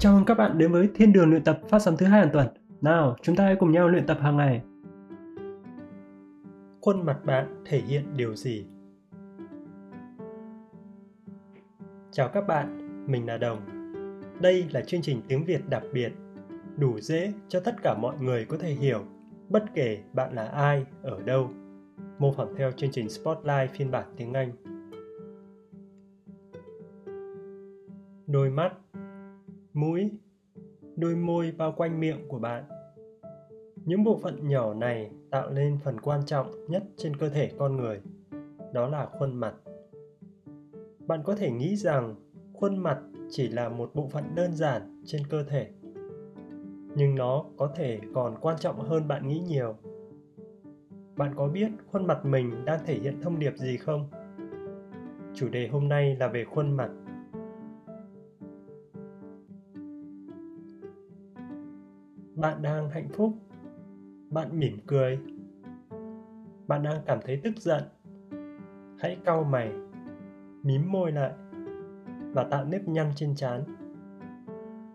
Chào mừng các bạn đến với Thiên đường luyện tập phát sóng thứ hai hàng tuần. Nào, chúng ta hãy cùng nhau luyện tập hàng ngày. Khuôn mặt bạn thể hiện điều gì? Chào các bạn, mình là Đồng. Đây là chương trình tiếng Việt đặc biệt, đủ dễ cho tất cả mọi người có thể hiểu, bất kể bạn là ai, ở đâu. Mô phỏng theo chương trình Spotlight phiên bản tiếng Anh. Đôi mắt mũi, đôi môi bao quanh miệng của bạn. Những bộ phận nhỏ này tạo nên phần quan trọng nhất trên cơ thể con người, đó là khuôn mặt. Bạn có thể nghĩ rằng khuôn mặt chỉ là một bộ phận đơn giản trên cơ thể, nhưng nó có thể còn quan trọng hơn bạn nghĩ nhiều. Bạn có biết khuôn mặt mình đang thể hiện thông điệp gì không? Chủ đề hôm nay là về khuôn mặt bạn đang hạnh phúc. Bạn mỉm cười. Bạn đang cảm thấy tức giận. Hãy cau mày, mím môi lại và tạo nếp nhăn trên trán.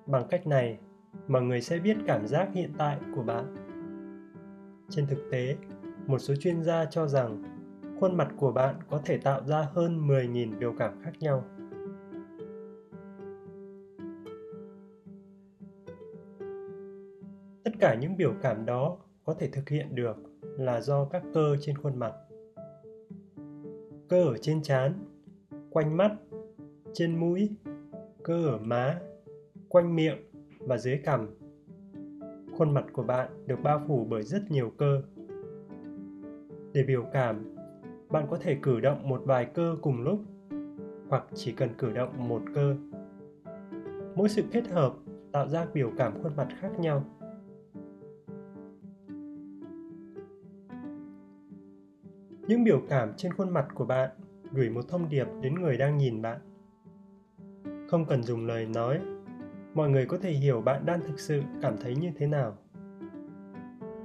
Bằng cách này mọi người sẽ biết cảm giác hiện tại của bạn. Trên thực tế, một số chuyên gia cho rằng khuôn mặt của bạn có thể tạo ra hơn 10.000 biểu cảm khác nhau. Tất cả những biểu cảm đó có thể thực hiện được là do các cơ trên khuôn mặt. Cơ ở trên trán, quanh mắt, trên mũi, cơ ở má, quanh miệng và dưới cằm. Khuôn mặt của bạn được bao phủ bởi rất nhiều cơ. Để biểu cảm, bạn có thể cử động một vài cơ cùng lúc, hoặc chỉ cần cử động một cơ. Mỗi sự kết hợp tạo ra biểu cảm khuôn mặt khác nhau. Những biểu cảm trên khuôn mặt của bạn gửi một thông điệp đến người đang nhìn bạn. Không cần dùng lời nói, mọi người có thể hiểu bạn đang thực sự cảm thấy như thế nào.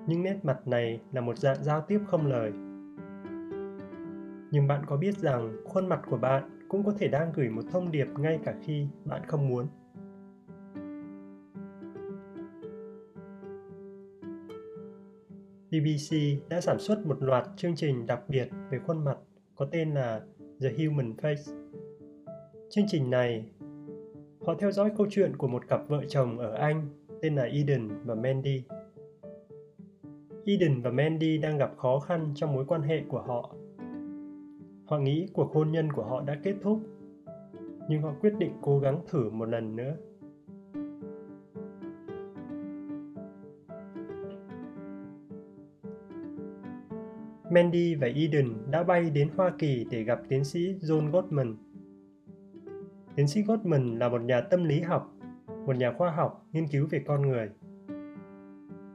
Những nét mặt này là một dạng giao tiếp không lời. Nhưng bạn có biết rằng khuôn mặt của bạn cũng có thể đang gửi một thông điệp ngay cả khi bạn không muốn. BBC đã sản xuất một loạt chương trình đặc biệt về khuôn mặt có tên là The Human Face. Chương trình này, họ theo dõi câu chuyện của một cặp vợ chồng ở Anh tên là Eden và Mandy. Eden và Mandy đang gặp khó khăn trong mối quan hệ của họ. Họ nghĩ cuộc hôn nhân của họ đã kết thúc, nhưng họ quyết định cố gắng thử một lần nữa. Mandy và Eden đã bay đến Hoa Kỳ để gặp tiến sĩ John Gottman. Tiến sĩ Gottman là một nhà tâm lý học, một nhà khoa học nghiên cứu về con người.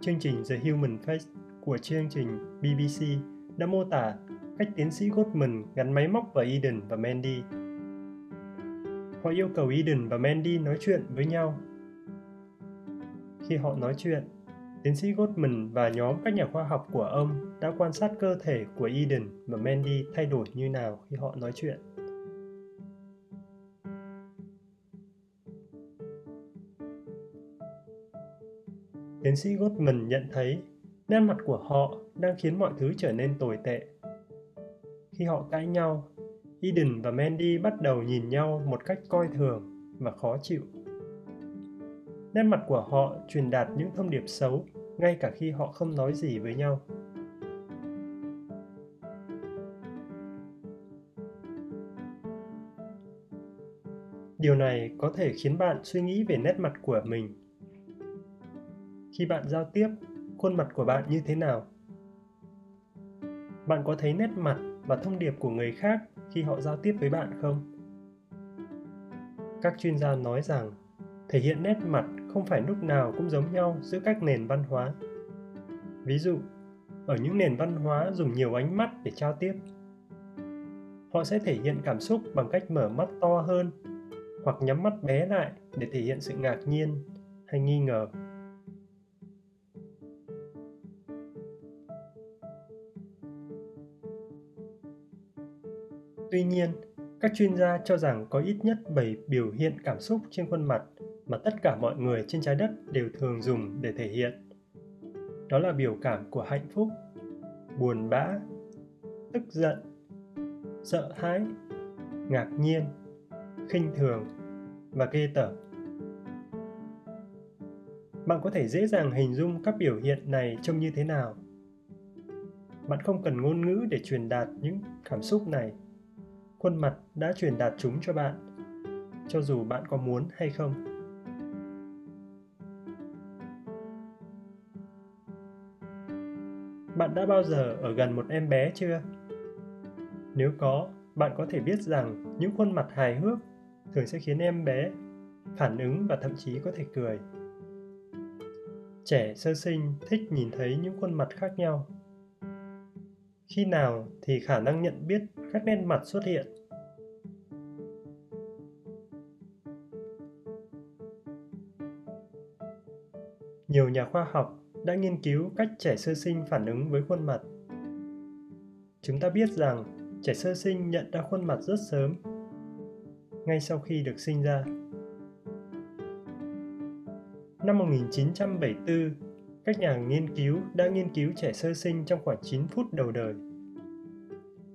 Chương trình The Human Face của chương trình BBC đã mô tả cách tiến sĩ Gottman gắn máy móc vào Eden và Mandy. Họ yêu cầu Eden và Mandy nói chuyện với nhau. Khi họ nói chuyện, Tiến sĩ Gottman và nhóm các nhà khoa học của ông đã quan sát cơ thể của Eden và Mandy thay đổi như nào khi họ nói chuyện. Tiến sĩ Gottman nhận thấy nét mặt của họ đang khiến mọi thứ trở nên tồi tệ. Khi họ cãi nhau, Eden và Mandy bắt đầu nhìn nhau một cách coi thường và khó chịu nét mặt của họ truyền đạt những thông điệp xấu, ngay cả khi họ không nói gì với nhau. Điều này có thể khiến bạn suy nghĩ về nét mặt của mình. Khi bạn giao tiếp, khuôn mặt của bạn như thế nào? Bạn có thấy nét mặt và thông điệp của người khác khi họ giao tiếp với bạn không? Các chuyên gia nói rằng, thể hiện nét mặt không phải lúc nào cũng giống nhau giữa các nền văn hóa. Ví dụ, ở những nền văn hóa dùng nhiều ánh mắt để trao tiếp, họ sẽ thể hiện cảm xúc bằng cách mở mắt to hơn hoặc nhắm mắt bé lại để thể hiện sự ngạc nhiên hay nghi ngờ. Tuy nhiên, các chuyên gia cho rằng có ít nhất 7 biểu hiện cảm xúc trên khuôn mặt mà tất cả mọi người trên trái đất đều thường dùng để thể hiện. Đó là biểu cảm của hạnh phúc, buồn bã, tức giận, sợ hãi, ngạc nhiên, khinh thường và ghê tởm. Bạn có thể dễ dàng hình dung các biểu hiện này trông như thế nào. Bạn không cần ngôn ngữ để truyền đạt những cảm xúc này. Khuôn mặt đã truyền đạt chúng cho bạn, cho dù bạn có muốn hay không. Bạn đã bao giờ ở gần một em bé chưa? Nếu có, bạn có thể biết rằng những khuôn mặt hài hước thường sẽ khiến em bé phản ứng và thậm chí có thể cười. Trẻ sơ sinh thích nhìn thấy những khuôn mặt khác nhau. Khi nào thì khả năng nhận biết các nét mặt xuất hiện. Nhiều nhà khoa học đã nghiên cứu cách trẻ sơ sinh phản ứng với khuôn mặt. Chúng ta biết rằng trẻ sơ sinh nhận ra khuôn mặt rất sớm, ngay sau khi được sinh ra. Năm 1974, các nhà nghiên cứu đã nghiên cứu trẻ sơ sinh trong khoảng 9 phút đầu đời.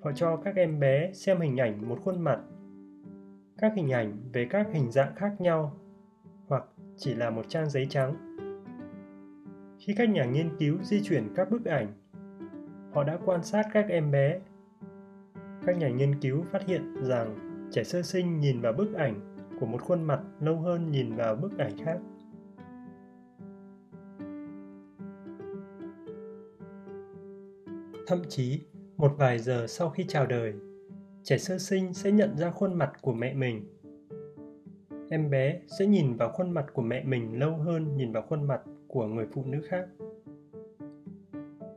Họ cho các em bé xem hình ảnh một khuôn mặt, các hình ảnh về các hình dạng khác nhau, hoặc chỉ là một trang giấy trắng. Khi các nhà nghiên cứu di chuyển các bức ảnh, họ đã quan sát các em bé. Các nhà nghiên cứu phát hiện rằng trẻ sơ sinh nhìn vào bức ảnh của một khuôn mặt lâu hơn nhìn vào bức ảnh khác. Thậm chí, một vài giờ sau khi chào đời, trẻ sơ sinh sẽ nhận ra khuôn mặt của mẹ mình. Em bé sẽ nhìn vào khuôn mặt của mẹ mình lâu hơn nhìn vào khuôn mặt của người phụ nữ khác.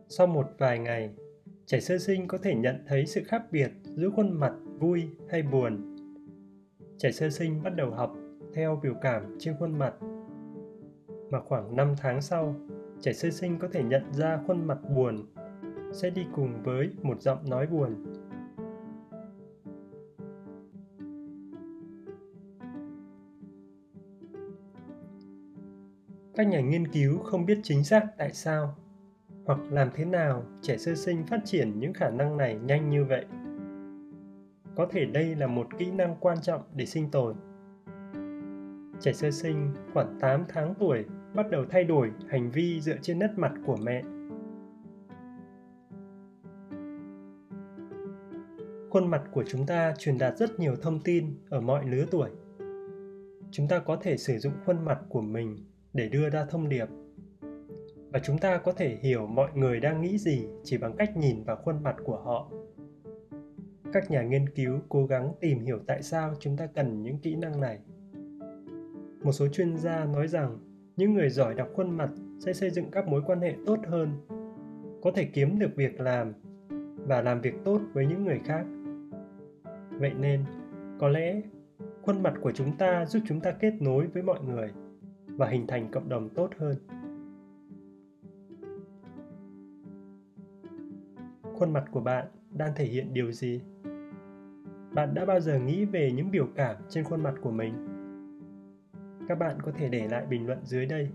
Sau một vài ngày, trẻ sơ sinh có thể nhận thấy sự khác biệt giữa khuôn mặt vui hay buồn. Trẻ sơ sinh bắt đầu học theo biểu cảm trên khuôn mặt. Mà khoảng 5 tháng sau, trẻ sơ sinh có thể nhận ra khuôn mặt buồn sẽ đi cùng với một giọng nói buồn. Các nhà nghiên cứu không biết chính xác tại sao hoặc làm thế nào trẻ sơ sinh phát triển những khả năng này nhanh như vậy. Có thể đây là một kỹ năng quan trọng để sinh tồn. Trẻ sơ sinh khoảng 8 tháng tuổi bắt đầu thay đổi hành vi dựa trên nét mặt của mẹ khuôn mặt của chúng ta truyền đạt rất nhiều thông tin ở mọi lứa tuổi chúng ta có thể sử dụng khuôn mặt của mình để đưa ra thông điệp. Và chúng ta có thể hiểu mọi người đang nghĩ gì chỉ bằng cách nhìn vào khuôn mặt của họ. Các nhà nghiên cứu cố gắng tìm hiểu tại sao chúng ta cần những kỹ năng này. Một số chuyên gia nói rằng những người giỏi đọc khuôn mặt sẽ xây dựng các mối quan hệ tốt hơn, có thể kiếm được việc làm và làm việc tốt với những người khác. Vậy nên, có lẽ khuôn mặt của chúng ta giúp chúng ta kết nối với mọi người và hình thành cộng đồng tốt hơn. Khuôn mặt của bạn đang thể hiện điều gì? Bạn đã bao giờ nghĩ về những biểu cảm trên khuôn mặt của mình? Các bạn có thể để lại bình luận dưới đây.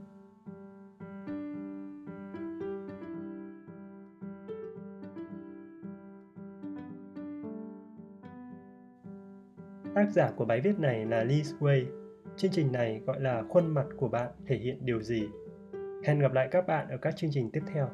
Tác giả của bài viết này là Liz Way. Chương trình này gọi là khuôn mặt của bạn thể hiện điều gì. Hẹn gặp lại các bạn ở các chương trình tiếp theo.